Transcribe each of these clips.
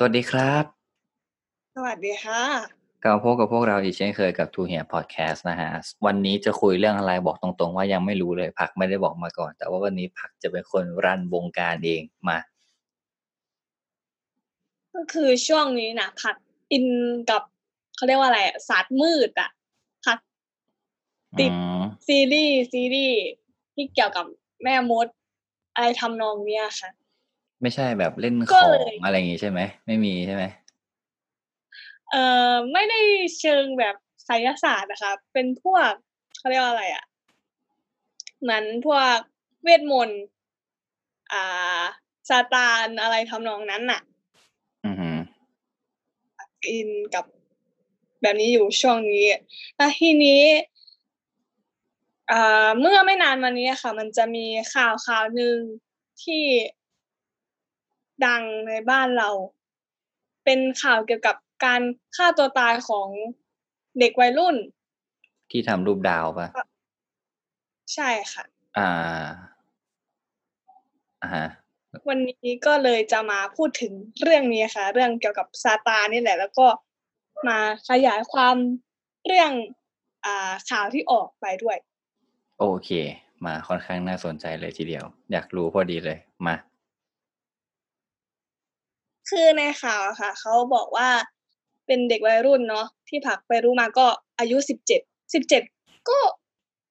สวัสดีครับ สวัสดีค่ะกลับมาพบกับพวกเราอีกเช่นเคยกับทูเฮียพอดแคสต์นะฮะ วันนี้จะคุยเรื่องอะไรบอกตรงๆ ว่ายังไม่รู้เลยผักไม่ได้บอกมาก่อน แต่ว่าวันนี้ผักจะเป็นคนรันวงการเองมา ก็คือช่วงนี้นะผัดอินกับเขาเรียกว่าอะไรอะศาสตร์มืดอะผัดติดอืมซีรีส์ซีรีส์ที่เกี่ยวกับแม่มดอะไรทำนองเนี้ยค่ะ ไม่ใช่แบบเล่นขก็อเลยงอะไรอย่างงี้ใช่ไหมไม่มีใช่ไหมเอ่อไม่ได้เชิงแบบไสยศาสตร์นะคะเป็นพวกเขาเรียกว่าอะไรอะเหมือนพวกเวทมนต์อ่าซาตานอะไรทำนองนั้นน่ะอือหืออินกับแบบนี้อยู่ช่วงนี้แล้วทีนี้อ่าเมื่อไม่นานมานี้ค่ะ มันจะมีข่าวข่าวหนึ่งที่ ดังในบ้านเรา เป็นข่าวเกี่ยวกับการฆ่าตัวตายของเด็กวัยรุ่น ที่ทำรูปดาวปะใช่ค่ะ อ่าอ่าฮะวันนี้ก็เลยจะมาพูดถึงเรื่องนี้ค่ะ เรื่องเกี่ยวกับซาตานนี่แหละ แล้วก็มาขยายความเรื่องอ่าข่าวที่ออกไปด้วย โอเค มาค่อนข้างน่าสนใจเลยทีเดียว อยากรู้พอดีเลยมา คือในข่าวอะค่ะเขาบอกว่าเป็นเด็กวัยรุ่นเนาะที่ผักไปรู้มาก็อายุสิบเจ็ดสิบเจ็ดก็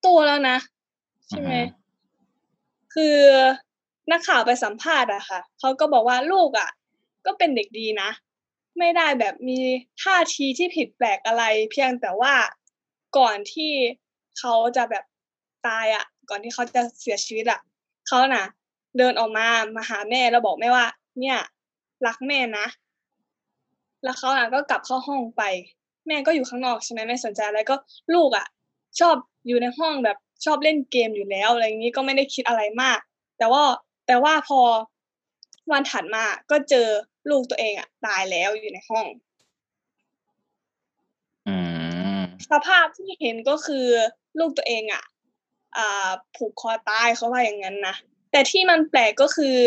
โตแล้วนะ ใช่ไหมอือฮึคือนักข่าวไปสัมภาษณ์อะค่ะเขาก็บอกว่าลูกอะก็เป็นเด็กดีนะ ไม่ได้แบบมีท่าทีที่ผิดแปลกอะไร เพียงแต่ว่าก่อนที่เขาจะแบบตายอะก่อนที่เขาจะเสียชีวิตอะเขาน่ะ เดินออกมามาหาแม่แล้วบอกแม่ว่า เนี่ย รักแม่นะ แล้วเขาอะก็กลับเข้าห้องไป แม่ก็อยู่ข้างนอกใช่ไหมไม่สนใจอะไรก็ลูกอะ ชอบอยู่ในห้องแบบชอบเล่นเกมอยู่แล้วอะไรอย่างนี้ก็ไม่ได้คิดอะไรมาก แต่ว่าแต่ว่าพอวันถัดมาก็เจอลูกตัวเองอะ ตายแล้วอยู่ในห้องอืมสภาพที่เห็นก็คือลูกตัวเองอะอ่าผูกคอตายเขาว่าอย่างนั้นนะแต่ที่มันแปลกก็คือ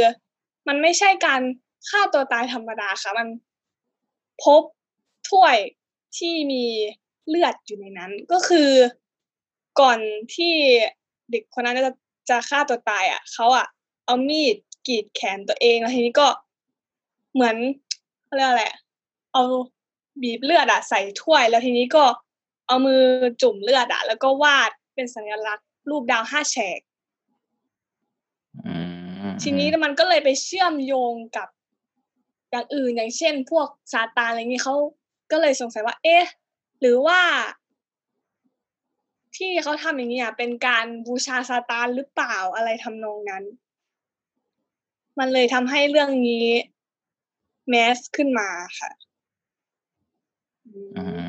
มันไม่ใช่การ ฆ่าตัวตายธรรมดาค่ะ มันพบถ้วยที่มีเลือดอยู่ในนั้น ก็คือก่อนที่เด็กคนนั้นจะจะฆ่าตัวตายอะเขาอะ เอามีดกรีดแขนตัวเองแล้วทีนี้ก็เหมือนเขาเรียกอะไรอะเอาบีบเลือดอะใส่ถ้วย แล้วทีนี้ก็เอามือจุ่มเลือดอะแล้วก็วาดเป็นสัญลักษณ์ รูปดาวห้าแฉกอืมทีนี้มันก็เลยไปเชื่อมโยงกับ อย่างอื่นอย่างเช่น พวกซาตานอะไรนี้เขาก็เลยสงสัยว่า เอ๊ะ หรือว่า ที่เขาทำอย่างนี้อะเป็นการบูชาซาตานหรือเปล่าอะไรทำนองนั้น มันเลยทำให้เรื่องนี้แมสขึ้นมาค่ะอืมอืม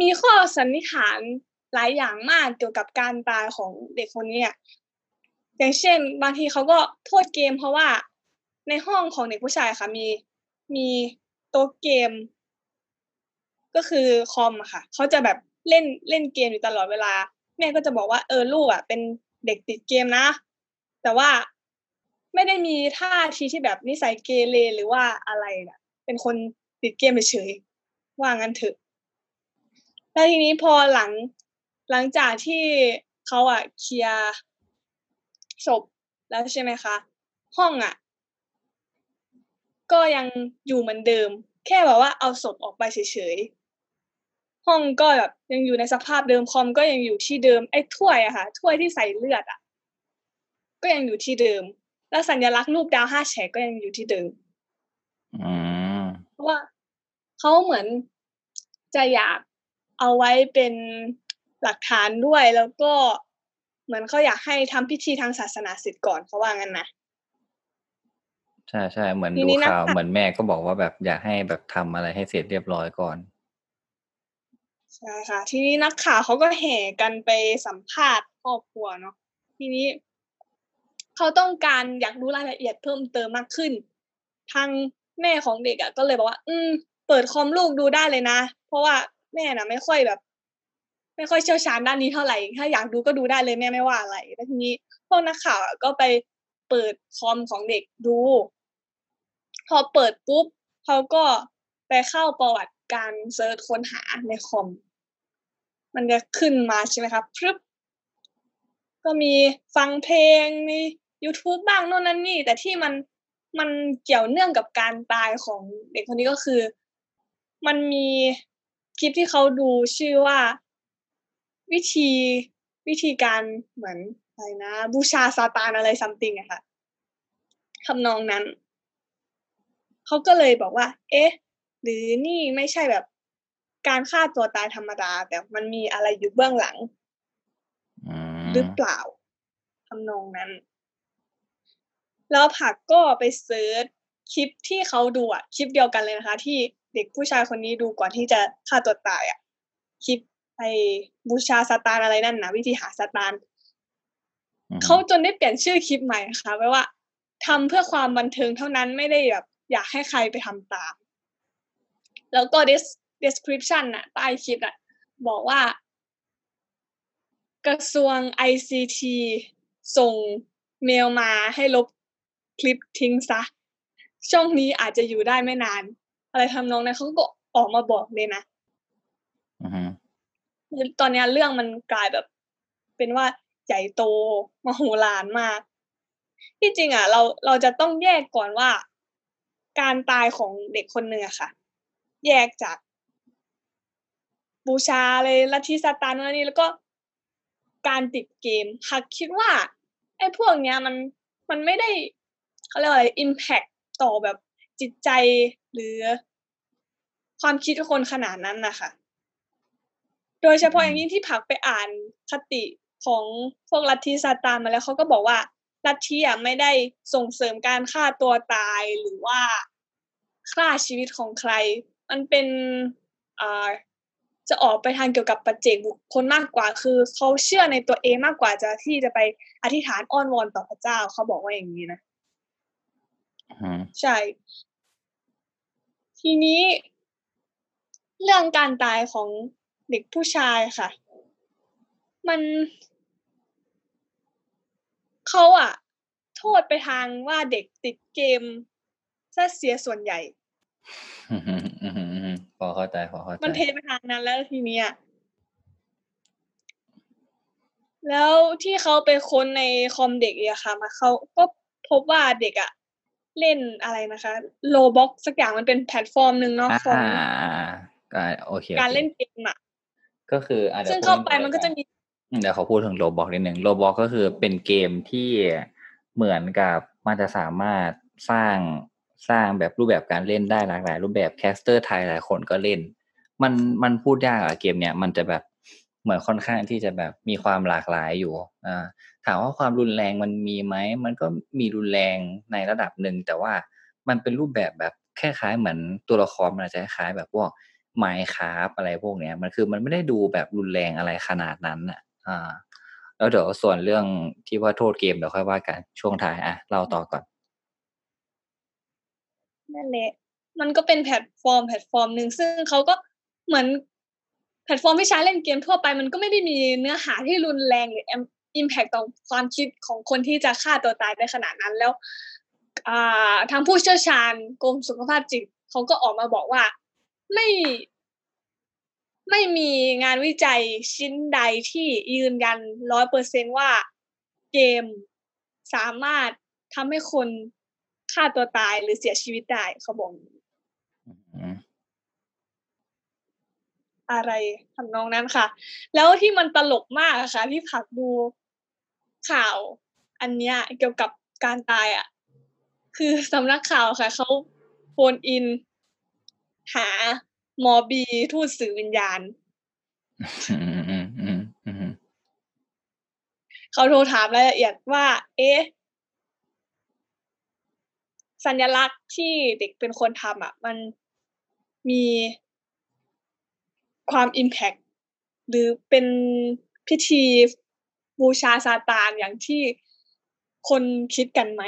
มีข้อสันนิษฐานหลายอย่างมากเกี่ยวกับการตายของเด็กคนนี้ อย่างเช่น บางทีเขาก็โทษเกม เพราะว่าในห้องของเด็กผู้ชายค่ะ มีมีโต๊ะเกม ก็คือคอมค่ะเขาจะแบบเล่นเล่นเกมอยู่ตลอดเวลา แม่ก็จะบอกว่าเออลูกอะ เป็นเด็กติดเกมนะ แต่ว่าไม่ได้มีท่าทีที่แบบนิสัยเกเรหรือว่าอะไรนะเป็นคนติดเกมเฉยๆว่างั้นเถอะแล้วทีนี้พอหลังหลังจากที่เขาอะเคลียร์ ศพแล้วใช่ไหมคะ ห้องอะก็ยังอยู่เหมือนเดิม แค่แบบว่าเอาศพออกไปเฉยๆห้องก็แบบยังอยู่ในสภาพเดิมคอมก็ยังอยู่ที่เดิมไอ้ถ้วยอะค่ะถ้วยที่ใส่เลือดอะก็ยังอยู่ที่เดิม แล้วสัญลักษณ์รูปดาวห้าแฉกก็ยังอยู่ที่เดิมอืมเพราะว่าเขาเหมือนจะอยากเอาไว้เป็นหลักฐานด้วยแล้วก็ เหมือนเขาอยากให้ทำพิธีทางศาสนาเสร็จก่อนเขาว่างั้นนะใช่ใช่เหมือนทีดูนี้นักข่าวข่าวเหมือนแม่ก็บอกว่าแบบอยากให้แบบทำอะไรให้เสร็จเรียบร้อยก่อนใช่ค่ะ ทีนี้นักข่าวเขาก็แห่กันไปสัมภาษณ์ครอบครัวเนาะทีนี้เขาต้องการอยากรู้รายละเอียดเพิ่มเติมมากขึ้น ทางแม่ของเด็กอะ่ะก็เลยบอกว่า อืม เปิดคอมลูกดูได้เลยนะ เพราะว่าแม่น่ะ ไม่ค่อยแบบ ไม่ค่อยเชี่ยวชาญด้านนี้เท่าไหร่ ถ้าอยากดูก็ดูได้เลยแม่ไม่ว่าอะไรแล้วทีนี้พวกนักข่าวก็ไปเปิดคอมของเด็กดู พอเปิดปุ๊บเขาก็ไปเข้าประวัติการเซิร์ชค้นหาในคอม มันจะขึ้นมาใช่ไหมครับพรึบก็มีฟังเพลงมี YouTube บ้างโน่นนั่นนี่ แต่ที่มันมันเกี่ยวเนื่องกับการตายของเด็กคนนี้ก็คือ มันมีคลิปที่เขาดูชื่อว่า วิธีวิธีการเหมือนอะไรนะบูชาซาตานอะไรซัมติงอะค่ะทำนองนั้น เขาก็เลยบอกว่า เอ๊ะ หรือนี่ไม่ใช่แบบการฆ่าตัวตายธรรมดา แต่มันมีอะไรอยู่เบื้องหลังหรือเปล่าทำนองนั้น แล้วผักก็ไปเซิร์ชคลิปที่เขาดูอะคลิปเดียวกันเลยนะคะ ที่เด็กผู้ชายคนนี้ดูก่อนที่จะฆ่าตัวตายอะคลิป ไอ้บูชาซาตานอะไรนั่นนะวิธีหาซาตานเขาจนได้เปลี่ยนชื่อคลิปใหม่ค่ะไว้ว่าทำเพื่อความบันเทิงเท่านั้นไม่ได้แบบอยากให้ใครไปทำตาม แล้วก็ description น่ะใต้คลิปอะ บอกว่า กระทรวง ICT ส่งเมลมาให้ลบคลิปทิ้งซะ ช่องนี้อาจจะอยู่ได้ไม่นาน อะไรทำนองนั้นเขาก็ออกมาบอกเลยนะ ตอนนี้เรื่องมันกลายแบบ เป็นว่าใหญ่โตมโหฬารมาก ที่จริงอะ เราเราจะต้องแยกก่อนว่า การตายของเด็กคนหนึ่งอะค่ะ แยกจาก บูชาเลยลัทธิซาตานนี่แล้วก็การติดเกมหักคิดว่าไอ้พวกเนี้ยมันมันไม่ได้เขาเรียกว่าอะไรอิมแพคต่อแบบจิตใจหรือความคิดคนขนาดนั้นนะคะ โดยเฉพาะอย่างยิ่งที่ผักไปอ่านคติของพวกลัทธิซาตานมาแล้วเขาก็บอกว่าลัทธิอะไม่ได้ส่งเสริมการฆ่าตัวตายหรือว่าฆ่าชีวิตของใคร มันเป็นอ่าจะออกไปทางเกี่ยวกับปัจเจกบุคคลมากกว่า คือเขาเชื่อในตัวเองมากกว่าจะที่จะไปอธิษฐานอ้อนวอนต่อพระเจ้าเขาบอกว่าอย่างนี้นะใช่ ทีนี้ เรื่องการตายของ เด็กผู้ชายค่ะ มันเขาอะโทษไปทางว่าเด็กติดเกมซะเสียส่วนใหญ่พอเข้าใจพอเข้าใจมันเทไปทางนั้นแล้วทีเนี้ยแล้วที่เขาไปค้นในคอมเด็กอะค่ะมาเขาก็พบว่าเด็กอะเล่นอะไรนะคะ Roblox สักอย่างมันเป็นแพลตฟอร์มหนึ่งเนาะของการโอเคการเล่นเกมอะ ก็คืออาจจะซึ่งเข้าไปมันก็จะมีเดี๋ยวเขาพูดถึง Roblox นิดหนึ่ง Roblox ก็คือเป็นเกมที่เหมือนกับมันจะสามารถสร้างสร้างแบบรูปแบบการเล่นได้หลากหลาย รูปแบบ caster ไทยหลายคนก็เล่น มันมันพูดยากอะเกมเนี้ยมันจะแบบเหมือนค่อนข้างที่จะแบบมีความหลากหลายอยู่อ่าถามว่าความรุนแรงมันมีไหมมันก็มีรุนแรงในระดับหนึ่งแต่ว่ามันเป็นรูปแบบแบบคล้ายๆเหมือนตัวละครมันจะคล้ายแบบพวก Minecraft อะไรพวกเนี้ย มันคือมันไม่ได้ดูแบบรุนแรงอะไรขนาดนั้นอะอ่า แล้วเดี๋ยวส่วนเรื่องที่ว่าโทษเกมเดี๋ยวค่อยว่ากันช่วงท้ายอะเล่าต่อก่อนนั่นแหละมันก็เป็นแพลตฟอร์มแพลตฟอร์มหนึ่งซึ่งเขาก็เหมือนแพลตฟอร์มที่ใช้เล่นเกมทั่วไป มันก็ไม่ได้มีเนื้อหาที่รุนแรงหรือ impact ต่อความคิดของคนที่จะฆ่าตัวตายในขนาดนั้นแล้วทางผู้เชี่ยวชาญกรมสุขภาพจิตเขาก็ออกมาบอกว่า ไม่ ไม่มีงานวิจัยชิ้นใดที่ยืนยันร้อยเปอร์เซนว่าเกมสามารถทำให้คนฆ่าตัวตายหรือเสียชีวิตได้เขาบอกอะไรทำนองนั้นค่ะ แล้วที่มันตลกมากอะค่ะที่ผักดูข่าว อันเนี้ยเกี่ยวกับการตายอะคือสำนักข่าวค่ะเขาโฟนอิน หาหมอบีทูตสื่อวิญญาณเขาโทรถามรายละเอียดว่า เอ๊ะสัญลักษณ์ที่เด็กเป็นคนทำอะ มันมีความอิมแพกหรือเป็นพิธีบูชาซาตานอย่างที่คนคิดกันไหม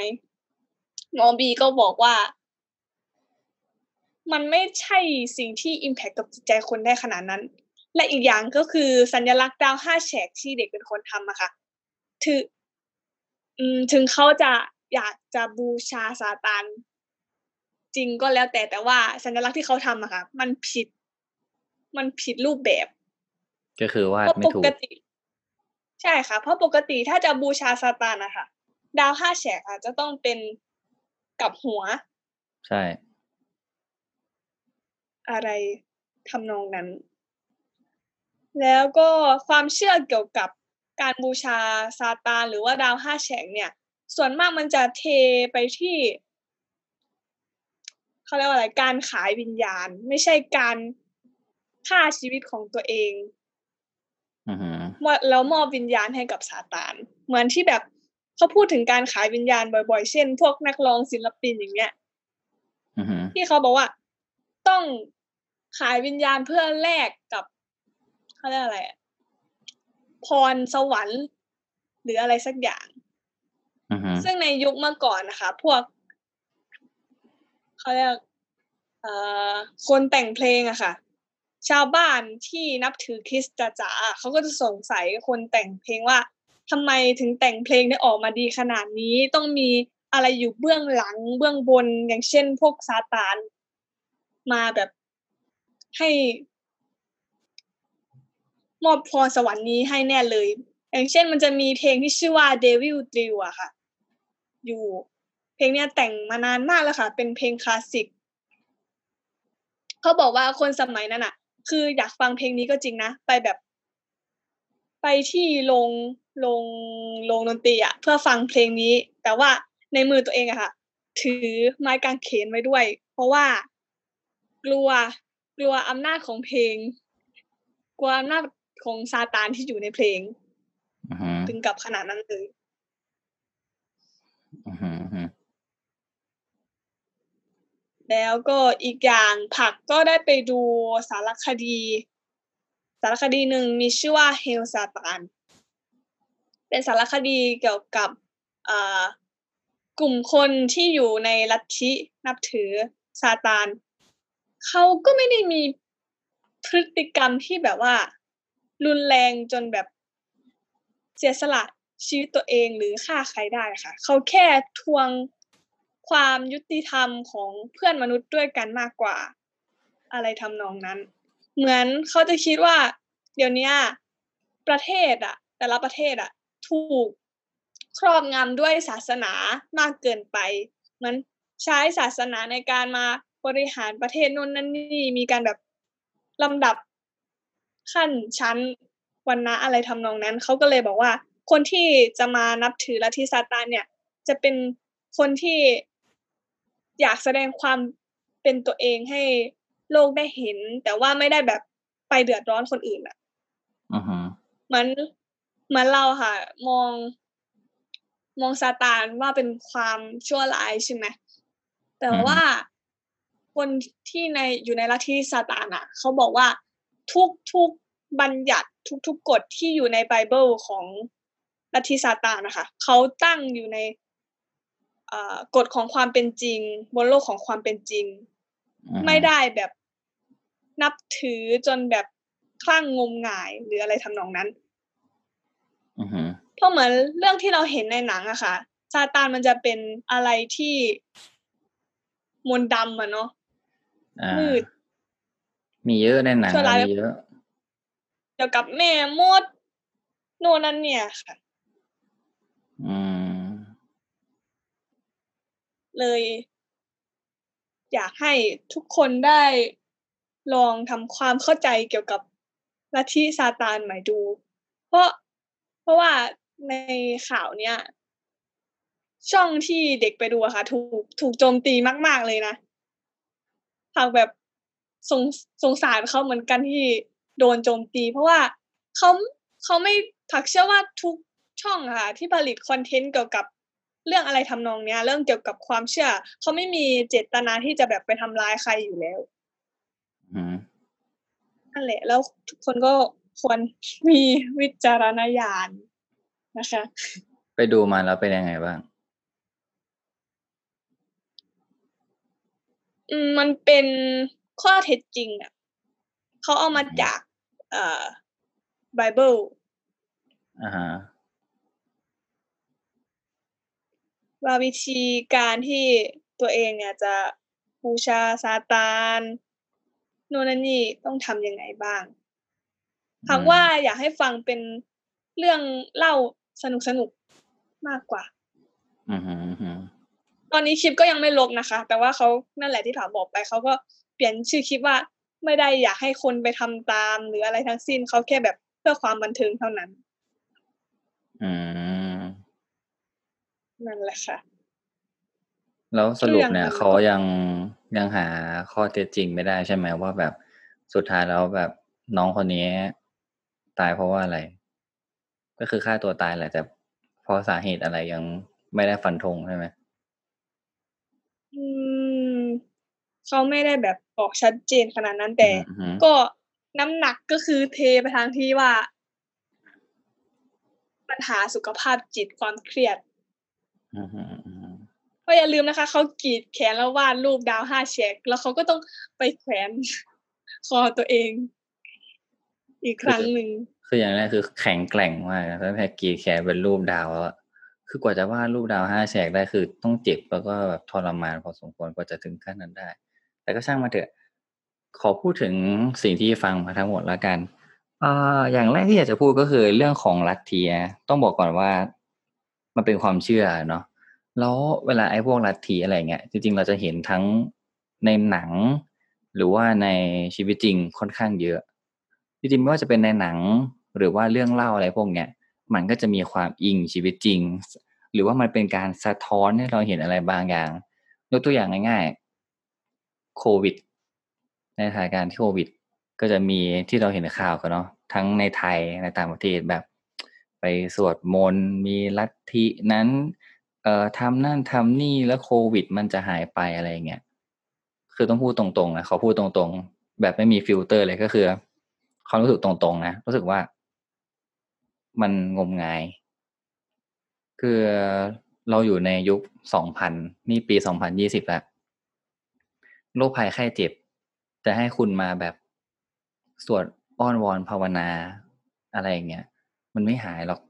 หมอบีก็บอกว่า มันไม่ใช่สิ่งที่อิมแพคกับจิตใจคนได้ขนาดนั้น และอีกอย่างก็คือสัญลักษณ์ดาวห้าแฉกที่เด็กเป็นคนทำอะค่ะถึงถึงเขาจะอยากจะบูชาซาตานจริงก็แล้วแต่แต่ว่าสัญลักษณ์ที่เขาทำอะค่ะ มันผิด มันผิดรูปแบบ ก็คือวาดเพราะไม่ปถูกกติ ใช่ค่ะ เพราะปกติถ้าจะบูชาซาตานนะคะดาวห้าแฉกอะจะต้องเป็นกับหัว ใช่ อะไรทำนองนั้น แล้วก็ความเชื่อเกี่ยวกับการบูชาซาตานหรือว่าดาวห้าแฉกเนี่ย ส่วนมากมันจะเทไปที่เขาเรียกว่าอะไรการขายวิญญาณ ไม่ใช่การฆ่าชีวิตของตัวเองอือหือว่าแล้วมอบวิญญาณให้กับซาตาน เหมือนที่แบบเขาพูดถึงการขายวิญญาณบ่อยๆ เช่น พวกนักร้องศิลปินอย่างเงี้ยอือหือที่เขาบอกว่า ต้องขายวิญญาณเพื่อแลกกับเขาเรียกอะไรอะพรสวรรค์หรืออะไรสักอย่างอือหือซึ่งในยุคเมื่อก่อนนะคะ พวกเขาเรียกเอ่อคนแต่งเพลงอะค่ะ ชาวบ้านที่นับถือคริสต์จ๋าๆเขาก็จะสงสัยคนแต่งเพลงว่าทำไมถึงแต่งเพลงได้ออกมาดีขนาดนี้ต้องมีอะไรอยู่เบื้องหลังเบื้องบนอย่างเช่น พวกซาตาน มาแบบให้ มอบพรสวรรค์นี้ให้แน่เลย อย่างเช่นมันจะมีเพลงที่ชื่อว่า Devil Drill อะค่ะ อยู่เพลงเนี้ยแต่งมานานมากแล้วค่ะ เป็นเพลงคลาสสิกเขาบอกว่าคนสมัยนั้นอะคืออยากฟังเพลงนี้ก็จริงนะ ไปแบบ ไปที่โรงโรงโรงดนตรีอะเพื่อฟังเพลงนี้ แต่ว่าในมือตัวเองอะค่ะ ถือไม้กางเขนไว้ด้วย เพราะว่า กลัวกลัวอำนาจของเพลง กลัวอำนาจของซาตานที่อยู่ในเพลงอือหือถึงกับขนาดนั้นเลยอือหืออือหือแล้วก็อีกอย่างผักก็ได้ไปดูสารคดี สารคดีหนึ่งมีชื่อว่าเฮลซาตานเป็นสารคดีเกี่ยวกับอ่ากลุ่มคนที่อยู่ในลัทธินับถือซาตาน เขาก็ไม่ได้มีพฤติกรรมที่แบบว่า รุนแรงจนแบบเสียสละชีวิตตัวเองหรือฆ่าใครได้ค่ะ เขาแค่ทวงความยุติธรรมของเพื่อนมนุษย์ด้วยกันมากกว่า อะไรทำนองนั้น เหมือนเขาจะคิดว่า เดี๋ยวนี้ประเทศอะแต่ละประเทศอะถูกครอบงำด้วยศาสนามากเกินไปเหมือนใช้ศาสนาในการมา บริหารประเทศนู่นนั่นนี่มีการแบบลำดับขั้นชั้นวันนะอะไรทำนองนั้นเขาก็เลยบอกว่า คนที่จะมานับถือลัทธิซาตานเนี่ย จะเป็นคนที่อยากแสดงความเป็นตัวเองให้โลกได้เห็น แต่ว่าไม่ได้แบบไปเดือดร้อนคนอื่นอะอือหือเหมือนเหมือนเราค่ะ มอง มองซาตานว่าเป็นความชั่วร้ายใช่ไหมแต่ว่า คนที่ในอยู่ในลัทธิซาตานอะเขาบอกว่าทุกทุกบัญญัติทุกทุกกฎที่อยู่ในไบเบิลของลัทธิซาตานนะคะเขาตั้งอยู่ในอ่ากฎของความเป็นจริง บนโลกของความเป็นจริงอือหือไม่ได้แบบนับถือจนแบบคลั่งงมงายหรืออะไรทำนองนั้นอือหือเพราะเหมือนเรื่องที่เราเห็นในหนังอะค่ะซาตานมันจะเป็นอะไรที่มนต์ดำอะเนาะอ่า มืดมีเยอะในหนังชั่วร้ายมีเยอะเกี่ยวกับแม่มดโนนนั่นเนี่ยค่ะ อืม เลย อยากให้ทุกคนได้ลองทำความเข้าใจเกี่ยวกับลัทธิซาตานใหม่ดู เพราะเพราะว่าในข่าวเนี้ยช่องที่เด็กไปดูอะค่ะ ถูกถูกโจมตีมาก ๆ เลยนะ หากแบบสงสงสารเขาเหมือนกันที่โดนโจมตี เพราะว่าเขาเขาไม่ถักเชื่อว่าทุกช่องอะค่ะที่ผลิตคอนเทนต์เกี่ยวกับเรื่องอะไรทำนองเนี้ย เรื่องเกี่ยวกับความเชื่อ เขาไม่มีเจตนาที่จะแบบไปทำร้ายใครอยู่แล้วอืมนั่นแหละ แล้วทุกคนก็ควรมีวิจารณญาณนะคะ ไปดูมาแล้วเป็นยังไงบ้าง มมันเป็นข้อเท็จจริงอะเขาเอามาจากเอ่อไบเบิลอ่าฮะว่าวิธีการที่ตัวเองเนี่ยจะบูชาซาตานโน่นนั่นนี่ต้องทำยังไงบ้างหากว่าอยากให้ฟังเป็นเรื่องเล่าสนุกสนุกมากกว่า อือฮึอือฮึ ตอนนี้คลิปก็ยังไม่ลบนะคะ แต่ว่าเขานั่นแหละที่ผาบอกไปเขาก็เปลี่ยนชื่อคลิปว่าไม่ได้อยากให้คนไปทำตาม หรืออะไรทั้งสิ้นเขาแค่แบบเพื่อความบันเทิงเท่านั้นอืมนั่นแหละค่ะ แล้วสรุปเนี่ยเรื่องมันเขายังยังหาข้อเท็จจริงไม่ได้ใช่ไหมว่าแบบสุดท้ายแล้วแบบน้องคนนี้ ตายเพราะว่าอะไร ก็คือฆ่าตัวตายแหละแต่เพราะสาเหตุอะไรยังไม่ได้ฟันธงใช่ไหม อืม เขาไม่ได้แบบบอกชัดเจนขนาดนั้นแต่อือฮึก็น้ำหนักก็คือเทไปทางที่ว่า ปัญหาสุขภาพจิตความเครียดอือฮึอือฮึก็อย่าลืมนะคะ เขากรีดแขนแล้ววาดรูปดาวห้าแฉกแล้วเขาก็ต้องไปแขวนคอตัวเอง อีกครั้งหนึ่งคืออย่างแรกคือแข็งแกร่งมากตั้งแต่กรีดแขนเป็นรูปดาวแล้วอะคือกว่าจะวาดรูปดาวห้าแฉกได้คือต้องเจ็บแล้วก็แบบทรมานพอสมควรกว่าจะถึงขั้นนั้นได้ แต่ก็ช่างมาเถอะ ขอพูดถึงสิ่งที่ฟังมาทั้งหมดแล้วกันอ่าอย่างแรกที่อยากจะพูดก็คือเรื่องของลัทธิต้องบอกก่อนว่า มันเป็นความเชื่อเนาะแล้วเวลาไอ้พวกลัทธิอะไรเงี้ยจริงๆ เราจะเห็นทั้งในหนัง หรือว่าในชีวิตจริงค่อนข้างเยอะ จริงๆไม่ว่าจะเป็นในหนังหรือว่าเรื่องเล่าอะไรพวกเนี้ยมันก็จะมีความอิงชีวิตจริง หรือว่ามันเป็นการสะท้อนให้เราเห็นอะไรบางอย่างยกตัวอย่างง่ายๆ โควิด ในสถานการณ์ที่โควิด ก็จะมีที่เราเห็นข่าวกันเนาะทั้งในไทยในต่างประเทศแบบ ไปสวดมนต์มีลัทธินั้น เอ่อทำนั่นทำนี่แล้วโควิด มันจะหายไปอะไรเงี้ยคือต้องพูดตรงๆนะเขาพูดตรงๆ แบบไม่มีฟิลเตอร์เลยก็คือความรู้สึกตรงๆนะรู้สึกว่า มันงมงาย คือเราอยู่ในยุคสองพันนี่ปีสองพันยี่สิบแล้ว โรคภัยไข้เจ็บ จะให้คุณมาแบบสวดอ้อนวอนภาวนาอะไรอย่างเงี้ยมันไม่หายหรอก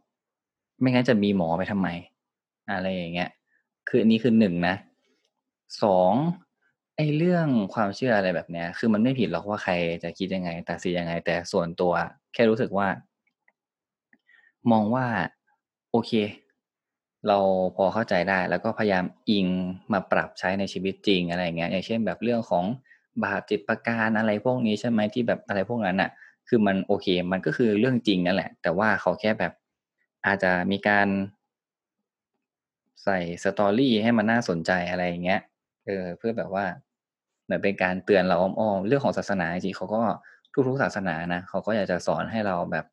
ไม่งั้นจะมีหมอไปทำไม อะไรอย่างเงี้ย คืออันนี้คือหนึ่งนะสองไอ้เรื่องความเชื่ออะไรแบบเนี้ย คือมันไม่ผิดหรอกว่าใครจะคิดยังไงตัดสินยังไง แต่ส่วนตัว แค่รู้สึกว่า มองว่า โอเค เราพอเข้าใจได้แล้วก็พยายามอิงมาปรับใช้ในชีวิตจริงอะไรอย่างเงี้ยอย่างเช่นแบบเรื่องของบาปจิตประการอะไรพวกนี้ใช่ไหมที่แบบอะไรพวกนั้นอะ คือมันโอเค มันก็คือเรื่องจริงนั่นแหละ แต่ว่าเขาแค่แบบอาจจะมีการใส่สตอรี่ให้มันน่าสนใจอะไรอย่างเงี้ยเออเพื่อแบบว่าเหมือนเป็นการเตือนเราอ้อมๆเรื่องของศาสนาจริงเขาก็ทุกๆศาสนานะเขาก็อยากจะสอนให้เราแบบ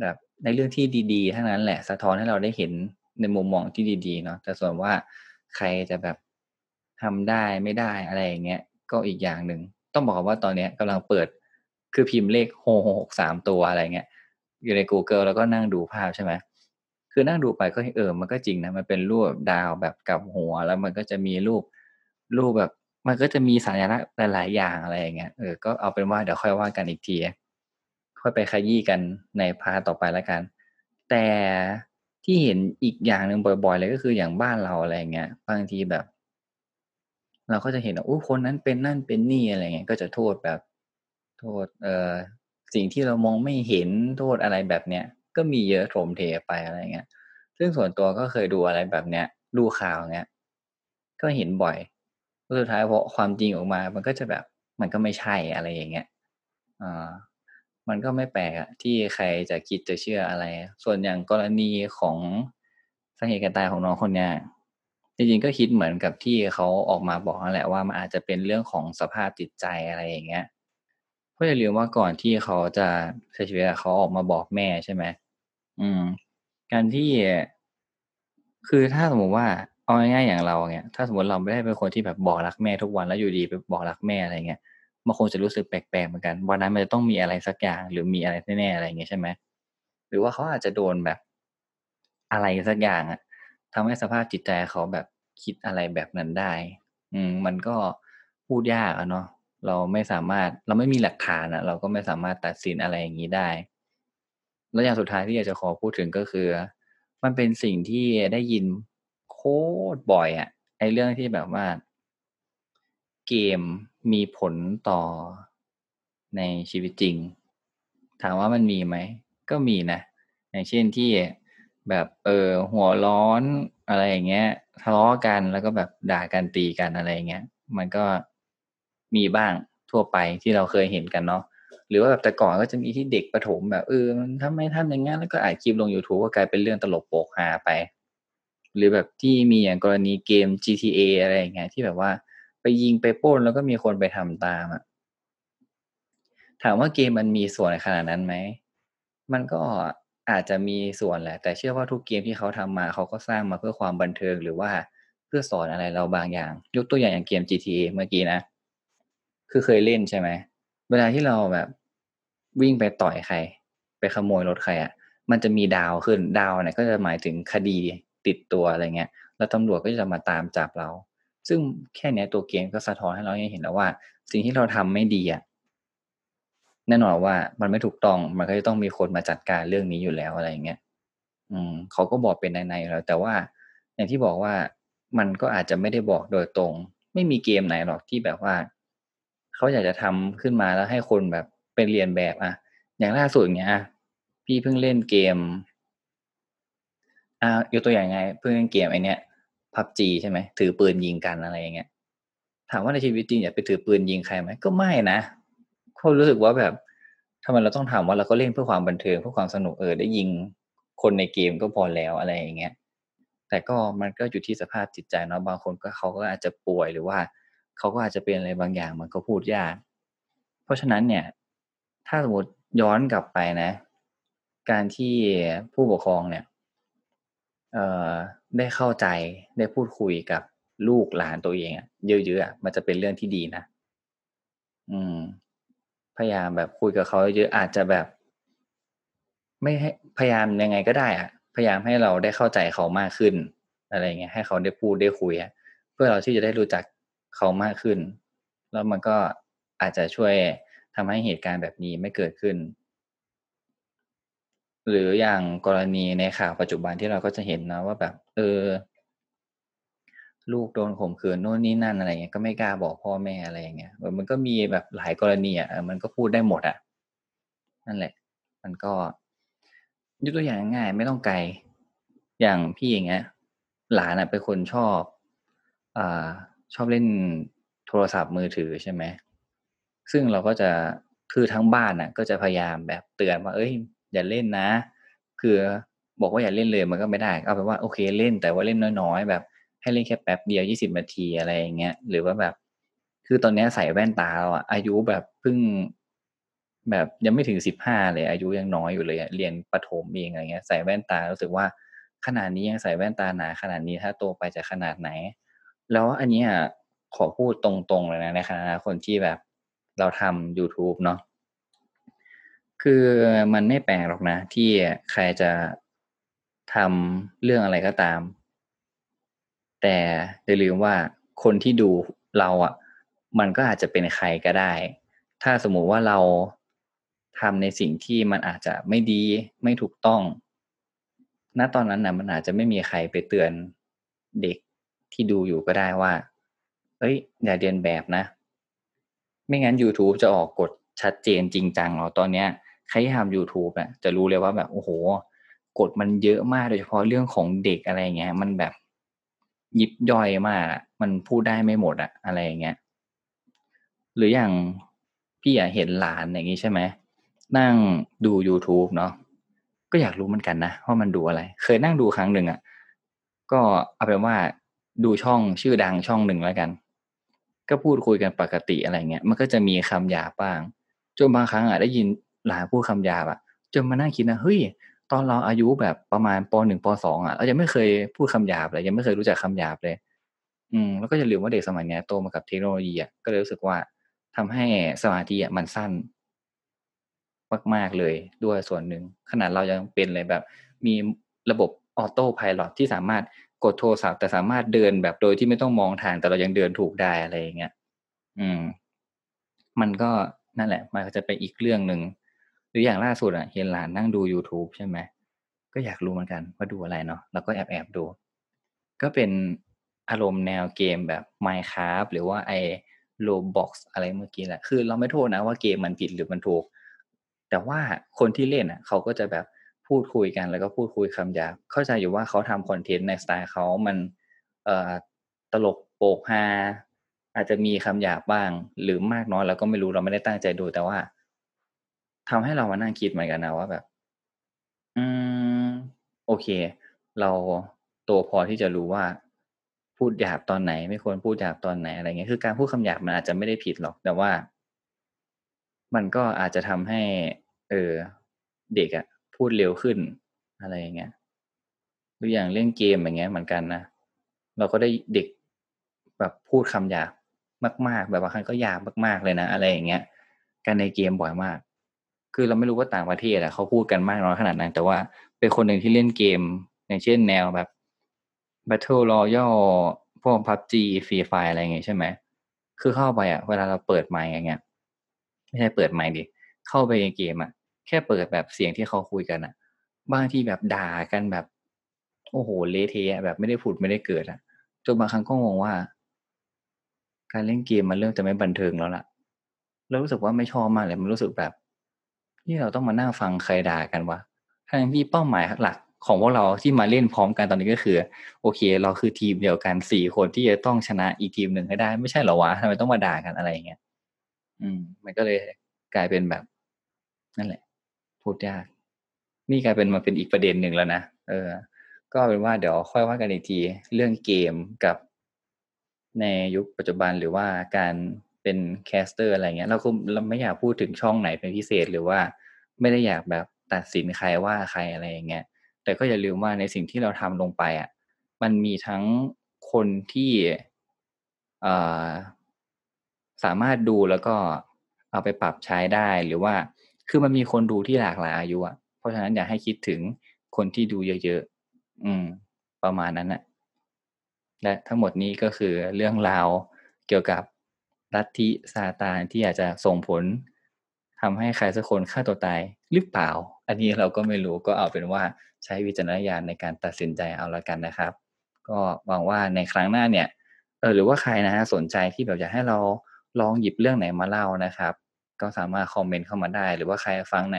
แบบ ในเรื่องที่ดีๆทั้งนั้นแหละสะท้อนให้เราได้เห็นในมุมมองที่ดีๆเนาะแต่ส่วนว่าใครจะแบบทำได้ไม่ได้อะไรอย่างเงี้ยก็อีกอย่างหนึ่งต้องบอกว่าตอนเนี้ยกำลังเปิดคือพิมพ์เลขหกหกสามตัวอะไรเงี้ยอยู่ใน Google แล้วก็นั่งดูภาพใช่ไหมคือนั่งดูไปก็เออมันก็จริงนะมันเป็นรูปดาวแบบกับหัว แล้วมันก็จะมีรูปรูปแบบ มันก็จะมีสัญลักษณ์หลาย ๆ อย่างอะไรอย่างเงี้ยเออก็เอาเป็นว่าเดี๋ยวค่อยว่ากันอีกที ค่อยไปขยี้กันในพาต่อไปแล้วกัน แต่ที่เห็นอีกอย่างหนึ่งบ่อยๆเลยก็คืออย่างบ้านเราอะไรเงี้ยบางทีแบบ เราก็จะเห็นว่าโอ้คนนั้นเป็นนั่นเป็นนี่อะไรเงี้ยก็จะโทษแบบ โทษ เอ่อสิ่งที่เรามองไม่เห็นโทษอะไรแบบเนี้ยก็มีเยอะโถมเทไปอะไรเงี้ย ซึ่งส่วนตัวก็เคยดูอะไรแบบเนี้ยดูข่าวเงี้ย ก็เห็นบ่อยแล้วสุดท้ายพอความจริงออกมา มันก็จะแบบ มันก็ไม่ใช่อะไรอย่างเงี้ยอ่า มันก็ไม่แปลกอะที่ใครจะคิดจะเชื่ออะไร ส่วนอย่างกรณีของสาเหตุการตายของน้องคนเนี้ยจริงๆก็คิดเหมือนกับที่เขาออกมาบอกนั่นแหละว่ามันอาจจะเป็นเรื่องของสภาพจิตใจอะไรอย่างเงี้ยเพราะอย่าลืมว่าก่อนที่เขาจะเสียชีวิตเขาออกมาบอกแม่ใช่ไหมอืม การที่ คือถ้าสมมติว่าเอาง่ายๆอย่างเราเงี้ยถ้าสมมติเราไม่ได้เป็นคนที่แบบบอกรักแม่ทุกวันแล้วอยู่ดีไปบอกรักแม่อะไรเงี้ย มันคงจะรู้สึกแปลกๆเหมือนกัน วันนั้นมันจะต้องมีอะไรสักอย่าง หรือมีอะไรแน่ๆอะไรอย่างเงี้ยใช่ไหมหรือว่าเขาอาจจะโดนแบบ อะไรสักอย่างอะทำให้สภาพจิตใจเขาแบบคิดอะไรแบบนั้นได้ อืม มันก็พูดยากอะเนาะเราไม่สามารถเราไม่มีหลักฐานอะเราก็ไม่สามารถตัดสินอะไรอย่างงี้ได้ แล้วอย่างสุดท้ายที่อยากจะขอพูดถึงก็คือ มันเป็นสิ่งที่ได้ยินโคตรบ่อยอะไอเรื่องที่แบบว่า เกมมีผลต่อในชีวิตจริง ถามว่ามันมีไหม ก็มีนะ อย่างเช่นที่แบบเออหัวร้อนอะไรอย่างเงี้ยทะเลาะกันแล้วก็แบบด่ากันตีกันอะไรอย่างเงี้ย มันก็มีบ้างทั่วไปที่เราเคยเห็นกันเนาะหรือว่าแบบแต่ก่อนก็จะมีที่เด็กประถมแบบเออมันทำไมทำอย่างงี้นแล้วก็อ่านคลิปลง YouTube ก็กลายเป็นเรื่องตลกโปกฮาไป หรือแบบที่มีอย่างกรณีเกม GTA อะไรอย่างเงี้ยที่แบบว่า ไปยิงไปป้นแล้วก็มีคนไปทำตามอะถามว่าเกมมันมีส่วนขนาดนั้นไหม มันก็อาจจะมีส่วนแหละ แต่เชื่อว่าทุกเกมที่เขาทำมาเขาก็สร้างมาเพื่อความบันเทิงหรือว่าเพื่อสอนอะไรเราบางอย่าง ยกตัวอย่างอย่างเกม GTA เมื่อกี้นะ คือเคยเล่นใช่ไหม เวลาที่เราแบบวิ่งไปต่อยใคร ไปขโมยรถใครอะ่ะ มันจะมีดาวขึ้น ดาวเนี่ยก็จะหมายถึงคดีติดตัวอะไรเงี้ย แล้วตำรวจก็จะมาตามจับเรา ซึ่งแค่นี้ตัวเกมก็สะท้อนให้เราเห็นแล้วว่า สิ่งที่เราทำไม่ดีอะแน่นอนว่ามันไม่ถูกต้องมันก็จะต้องมีคนมาจัดการเรื่องนี้อยู่แล้วอะไรเงี้ยอืมเขาก็บอกเป็นในๆแล้วแต่ว่า อย่างที่บอกว่ามันก็อาจจะไม่ได้บอกโดยตรง ไม่มีเกมไหนหรอกที่แบบว่าเขาอยากจะทำขึ้นมาแล้วให้คนแบบเป็นเรียนแบบอะอย่างล่าสุดเนี้ยพี่เพิ่งเล่นเกมอ่ายกตัวอย่างไง เพิ่งเล่นเกมไอเนี้ย พับจีใช่ไหมถือปืนยิงกันอะไรอย่างเงี้ยถามว่าในชีวิตจริงอยากไปถือปืนยิงใครไหมก็ไม่นะเขารู้สึกว่าแบบทำไมเราต้องถามว่าเราก็เล่นเพื่อความบันเทิงเพื่อความสนุกเออได้ยิงคนในเกมก็พอแล้วอะไรอย่างเงี้ยแต่ก็มันก็อยู่ที่สภาพจิตใจเนาะบางคนก็เขาก็อาจจะป่วยหรือว่าเขาก็อาจจะเป็นอะไรบางอย่างมันก็พูดยาก เพราะฉะนั้นเนี่ย ถ้าสมมติย้อนกลับไปนะ การที่ผู้ปกครองเนี่ย เอ่อ ได้เข้าใจได้พูดคุยกับลูกหลานตัวเองอะเยอะๆอะมันจะเป็นเรื่องที่ดีนะอืม พยายามแบบคุยกับเขาเยอะอาจจะแบบ ไม่ให้พยายามยังไงก็ได้อะพยายามให้เราได้เข้าใจเขามากขึ้น อะไรเงี้ยให้เขาได้พูดได้คุยเพื่อเราที่จะได้รู้จักเขามากขึ้น แล้วมันก็อาจจะช่วยทำให้เหตุการณ์แบบนี้ไม่เกิดขึ้น หรืออย่างกรณีในข่าวปัจจุบันที่เราก็จะเห็นนะว่าแบบ เออ ลูกโดนข่มขืนโน่นนี่นั่นอะไรเงี้ยก็ไม่กล้าบอกพ่อแม่อะไรเงี้ยมันก็มีแบบหลายกรณีอะมันก็พูดได้หมดอะ นั่นแหละ มันก็ยกตัวอย่างง่าย ไม่ต้องไกล อย่างพี่อย่างเงี้ย หลานอะเป็นคนชอบอ่าชอบเล่นโทรศัพท์มือถือใช่ไหมซึ่งเราก็จะคือทั้งบ้านน่ะ ก็จะพยายามแบบเตือนว่า เอ้ย อย่าเล่นนะ คือบอกว่าอย่าเล่นเลยมันก็ไม่ได้ เอาเป็นว่าโอเคเล่นแต่ว่าเล่นน้อยๆ แบบ ให้เล่นแค่แป๊บเดียวยี่สิบนาทีอะไรอย่างเงี้ยหรือว่าแบบ คือตอนนี้ใส่แว่นตาเราอะอายุแบบเพิ่ง แบบยังไม่ถึงสิบห้าเลย อายุยังน้อยอยู่เลยเรียนประถมเองอะไรเงี้ย ใส่แว่นตารู้สึกว่าขนาดนี้ยังใส่แว่นตาหนาขนาดนี้ถ้าโตไปจะขนาดไหน แล้วอันนี้ขอพูดตรงๆเลยนะในฐานะคนที่แบบเราทำ YouTube เนาะ คือมันไม่แปลกหรอกนะ ที่ใครจะทำเรื่องอะไรก็ตาม แต่อย่าลืมว่าคนที่ดูเราอะ่ะ มันก็อาจจะเป็นใครก็ได้ ถ้าสมมุติว่าเราทำในสิ่งที่มันอาจจะไม่ดีไม่ถูกต้อง ณตอนนั้นนะมันอาจจะไม่มีใครไปเตือนเด็กที่ดูอยู่ก็ได้ว่าเอ้ยอย่าเรียนแบบนะ ไม่งั้น YouTube จะออกกฎชัดเจนจริงจังเนาะตอนเนี้ย ใครที่ทำ YouTube อะจะรู้เลยว่าแบบโอ้โหกฎมันเยอะมากโดยเฉพาะเรื่องของเด็กอะไรเงี้ย มันแบบยิบย่อยมาก มันพูดได้ไม่หมดอะอะไรเงี้ยหรืออย่างพี่อะเห็นหลานอย่างนี้ใช่ไหมนั่งดู YouTube เนาะก็อยากรู้เหมือนกันนะว่ามันดูอะไร เคยนั่งดูครั้งหนึ่งอะก็เอาเป็นว่าดูช่องชื่อดังช่องหนึ่งแล้วกัน ก็พูดคุยกันปกติอะไรเงี้ย มันก็จะมีคำหยาบบ้างจนบางครั้งอะได้ยิน ลานพูดคำหยาบอะจนมานั่งคิดนะเฮ้ยตอนเราอายุแบบประมาณปหนึ่งปสองอะเรายังไม่เคยพูดคำหยาบเลยยังไม่เคยรู้จักคำหยาบเลย อืมแล้วก็จะลืมว่าเด็กสมัยนี้โตมากับเทคโนโลยีอะก็เลยรู้สึกว่าทำให้สมาธิอะมันสั้นมากๆเลยด้วยส่วนหนึ่งขนาดเรายังเป็นเลยแบบ มีระบบออโต้พายロที่สามารถกดโทรศัพท์แต่สามารถเดินแบบโดยที่ไม่ต้องมองทางแต่เรายังเดินถูกได้อะไรอย่างเงี้ย อืม มันก็นั่นแหละ มันก็จะเป็นอีกเรื่องหนึ่ง หรืออย่างล่าสุดอะเห็นหลานนั่งดู YouTube ใช่ไหมก็อยากรู้เหมือนกันว่าดูอะไรเนาะแล้วก็แอบแอบดู ก็เป็นอารมณ์แนวเกมแบบ Minecraft หรือว่าไอ้โลบ็อกอะไรเมื่อกี้แหละคือเราไม่โทษนะว่าเกมมันผิดหรือมันถูก แต่ว่าคนที่เล่นอะเขาก็จะแบบพูดคุยกันแล้วก็พูดคุยคำหยาบเข้าใจอยู่ว่าเขาทำคอนเทนต์ในสไตล์เขามันเอ่อตลกโปกฮาอาจจะมีคำหยาบบ้าง หรือมากน้อยเราก็ไม่รู้เราไม่ได้ตั้งใจดูแต่ว่า ทำให้เรามานั่งคิดเหมือนกันนะว่าแบบ อืม โอเค เราโตพอที่จะรู้ว่า พูดหยาบตอนไหน ไม่ควรพูดหยาบตอนไหนอะไรเงี้ยคือการพูดคำหยาบมันอาจจะไม่ได้ผิดหรอก แต่ว่า มันก็อาจจะทำให้ เออ เด็กอะพูดเร็วขึ้นอะไรอย่างเงี้ยหรืออย่างเล่นเกมอย่างเงี้ยเหมือนกันนะเราก็ได้เด็กแบบพูดคำหยาบมาก ๆ แบบบางครั้งก็หยาบมากๆเลยนะ อะไรอย่างเงี้ย กันในเกมบ่อยมาก คือเราไม่รู้ว่าต่างประเทศอะเขาพูดกันมากน้อยขนาดนั้น แต่ว่าเป็นคนหนึ่งที่เล่นเกม อย่างเช่นแนวแบบ Battle Royale พวก PUBG Free Fire อะไรเงี้ยใช่ไหม คือเข้าไปอะเวลาเราเปิดไมค์อย่างเงี้ย ไม่ใช่เปิดไมค์ดิ เข้าไปในเกมอะแค่เปิดแบบเสียงที่เขาคุยกันอะบางที่แบบด่ากันแบบ โอ้โหเละเทะแบบไม่ได้ผุดไม่ได้เกิดอะจนบางครั้งก็งงว่า การเล่นเกมมันเริ่มจะไม่บันเทิงแล้วล่ะแล้วรู้สึกว่าไม่ชอบมากเลย มันรู้สึกแบบ นี่เราต้องมานั่งฟังใครด่ากันวะทั้งที่เป้าหมายหลักของพวกเราที่มาเล่นพร้อมกันตอนนี้ก็คือ โอเค เราคือทีมเดียวกันสี่คนที่จะต้องชนะอีกทีมหนึ่งให้ได้ ไม่ใช่เหรอวะทำไมต้องมาด่ากันอะไรอย่างเงี้ยอืม มันก็เลยกลายเป็นแบบ นั่นแหละ พูดยาก นี่กลายเป็นมาเป็นอีกประเด็นหนึ่งแล้วนะเออ ก็เป็นว่าเดี๋ยวค่อยว่ากันอีกทีเรื่องเกมกับในยุคปัจจุบันหรือว่าการ เป็น caster อะไรเงี้ยเราก็เราไม่อยากพูดถึงช่องไหนเป็นพิเศษหรือว่า ไม่ได้อยากแบบตัดสินใครว่าใครอะไรอย่างเงี้ยแต่ก็อย่าลืมว่าในสิ่งที่เราทำลงไปอะมันมีทั้งคนที่สามารถดูแล้วก็เอาไปปรับใช้ได้หรือว่าคือมันมีคนดูที่หลากหลายอายุอะเพราะฉะนั้นอยากให้คิดถึงคนที่ดูเยอะๆอืม ประมาณนั้นน่ะและทั้งหมดนี้ก็คือเรื่องราวเกี่ยวกับ ลัทธิซาตานที่อาจจะส่งผลทำให้ใครสักคนฆ่าตัวตายหรือเปล่า อันนี้เราก็ไม่รู้ก็เอาเป็นว่าใช้วิจารณญาณในการตัดสินใจเอาละกันนะครับ ก็หวังว่าในครั้งหน้าเนี่ยเออหรือว่าใครนะฮะสนใจที่แบบอยากให้เราลองหยิบเรื่องไหนมาเล่านะครับ ก็สามารถคอมเมนต์เข้ามาได้ หรือว่าใครฟังใน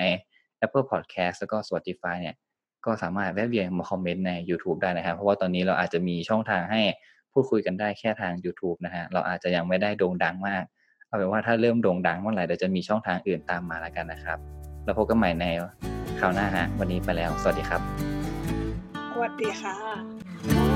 Apple Podcast แล้วก็ Spotify เนี่ยก็สามารถแวะเวียนมาคอมเมนต์ใน YouTube ได้นะครับ เพราะว่าตอนนี้เราอาจจะมีช่องทางให้ พูดคุยกันได้แค่ทาง YouTube นะฮะ เราอาจจะยังไม่ได้โด่งดังมาก เอาเป็นว่าถ้าเริ่มโด่งดังเมื่อไหร่เดี๋ยวจะมีช่องทางอื่นตามมาแล้วกันนะครับ แล้วพบกันใหม่ในคราวหน้าฮะ วันนี้ไปแล้ว สวัสดีครับ สวัสดีค่ะ